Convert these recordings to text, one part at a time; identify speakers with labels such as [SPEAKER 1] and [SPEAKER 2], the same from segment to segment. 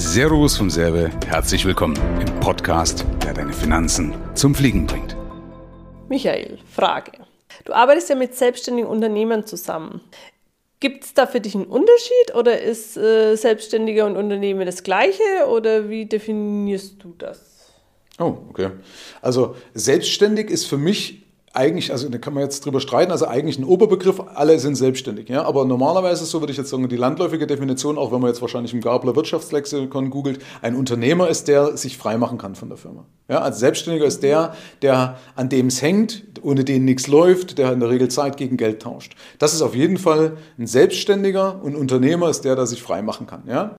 [SPEAKER 1] Servus vom Serbe, herzlich willkommen im Podcast, der deine Finanzen zum Fliegen bringt.
[SPEAKER 2] Michael, Frage. Du arbeitest ja mit selbstständigen Unternehmern zusammen. Gibt es da für dich einen Unterschied oder ist äh, Selbstständiger und Unternehmer das gleiche oder wie definierst du das?
[SPEAKER 3] Oh, okay. Also selbstständig ist für mich eigentlich, also da kann man jetzt drüber streiten, also eigentlich ein Oberbegriff, alle sind selbstständig. Ja? Aber normalerweise, so würde ich jetzt sagen, die landläufige Definition, auch wenn man jetzt wahrscheinlich im Gabler Wirtschaftslexikon googelt, ein Unternehmer ist der, sich freimachen kann von der Firma. Ja? Als Selbstständiger ist der, der an dem es hängt, ohne den nichts läuft, der in der Regel Zeit gegen Geld tauscht. Das ist auf jeden Fall ein Selbstständiger und Unternehmer ist der, der sich freimachen kann. Ja?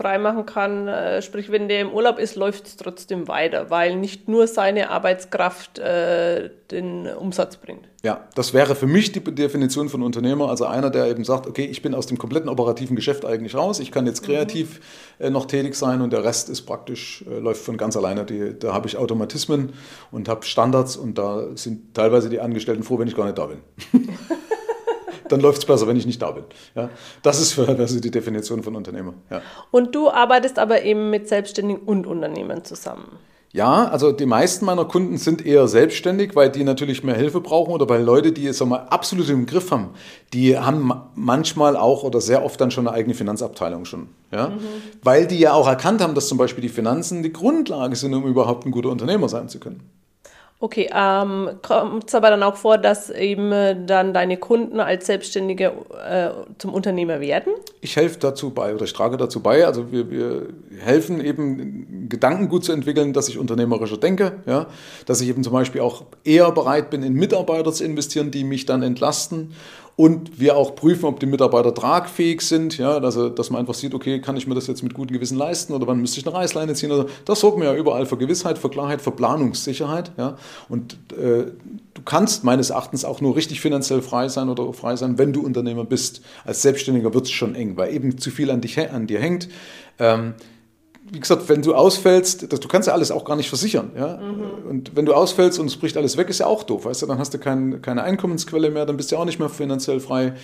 [SPEAKER 2] Freimachen kann. Äh, sprich, wenn der im Urlaub ist, läuft es trotzdem weiter, weil nicht nur seine Arbeitskraft äh, den Umsatz bringt.
[SPEAKER 3] Ja, das wäre für mich die Definition von Unternehmer. Also einer, der eben sagt, okay, ich bin aus dem kompletten operativen Geschäft eigentlich raus, ich kann jetzt kreativ mhm. äh, noch tätig sein und der Rest ist praktisch, äh, läuft von ganz alleine. Die, da habe ich Automatismen und habe Standards und da sind teilweise die Angestellten froh, wenn ich gar nicht da bin. dann läuft es besser, wenn ich nicht da bin. Ja, das ist für also die Definition von Unternehmer. Ja.
[SPEAKER 2] Und du arbeitest aber eben mit Selbstständigen und Unternehmern zusammen.
[SPEAKER 3] Ja, also die meisten meiner Kunden sind eher selbstständig, weil die natürlich mehr Hilfe brauchen oder weil Leute, die es mal absolut im Griff haben, die haben manchmal auch oder sehr oft dann schon eine eigene Finanzabteilung schon. Ja? Mhm. Weil die ja auch erkannt haben, dass zum Beispiel die Finanzen die Grundlage sind, um überhaupt ein guter Unternehmer sein zu können.
[SPEAKER 2] Okay, ähm, kommt es aber dann auch vor, dass eben äh, dann deine Kunden als Selbstständige äh, zum Unternehmer werden?
[SPEAKER 3] Ich helfe dazu bei oder ich trage dazu bei. Also wir, wir helfen eben Gedanken gut zu entwickeln, dass ich unternehmerischer denke, ja? dass ich eben zum Beispiel auch eher bereit bin, in Mitarbeiter zu investieren, die mich dann entlasten und wir auch prüfen, ob die Mitarbeiter tragfähig sind, ja, also, dass man einfach sieht, okay, kann ich mir das jetzt mit gutem Gewissen leisten oder wann müsste ich eine Reißleine ziehen? Also, das sorgt mir ja überall für Gewissheit, für Klarheit, für Planungssicherheit. Ja. Und äh, du kannst meines Erachtens auch nur richtig finanziell frei sein oder frei sein, wenn du Unternehmer bist. Als Selbstständiger wird es schon eng, weil eben zu viel an, dich, an dir hängt. Ähm, wie gesagt, wenn du ausfällst, das, du kannst ja alles auch gar nicht versichern. Ja? Mhm. Und wenn du ausfällst und es bricht alles weg, ist ja auch doof. Weißt du? Dann hast du kein, keine Einkommensquelle mehr, dann bist du auch nicht mehr finanziell frei.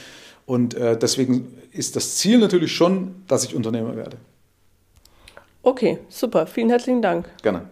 [SPEAKER 3] Und äh, deswegen ist das Ziel natürlich schon, dass ich Unternehmer werde.
[SPEAKER 2] Okay, super. Vielen herzlichen Dank.
[SPEAKER 3] Gerne.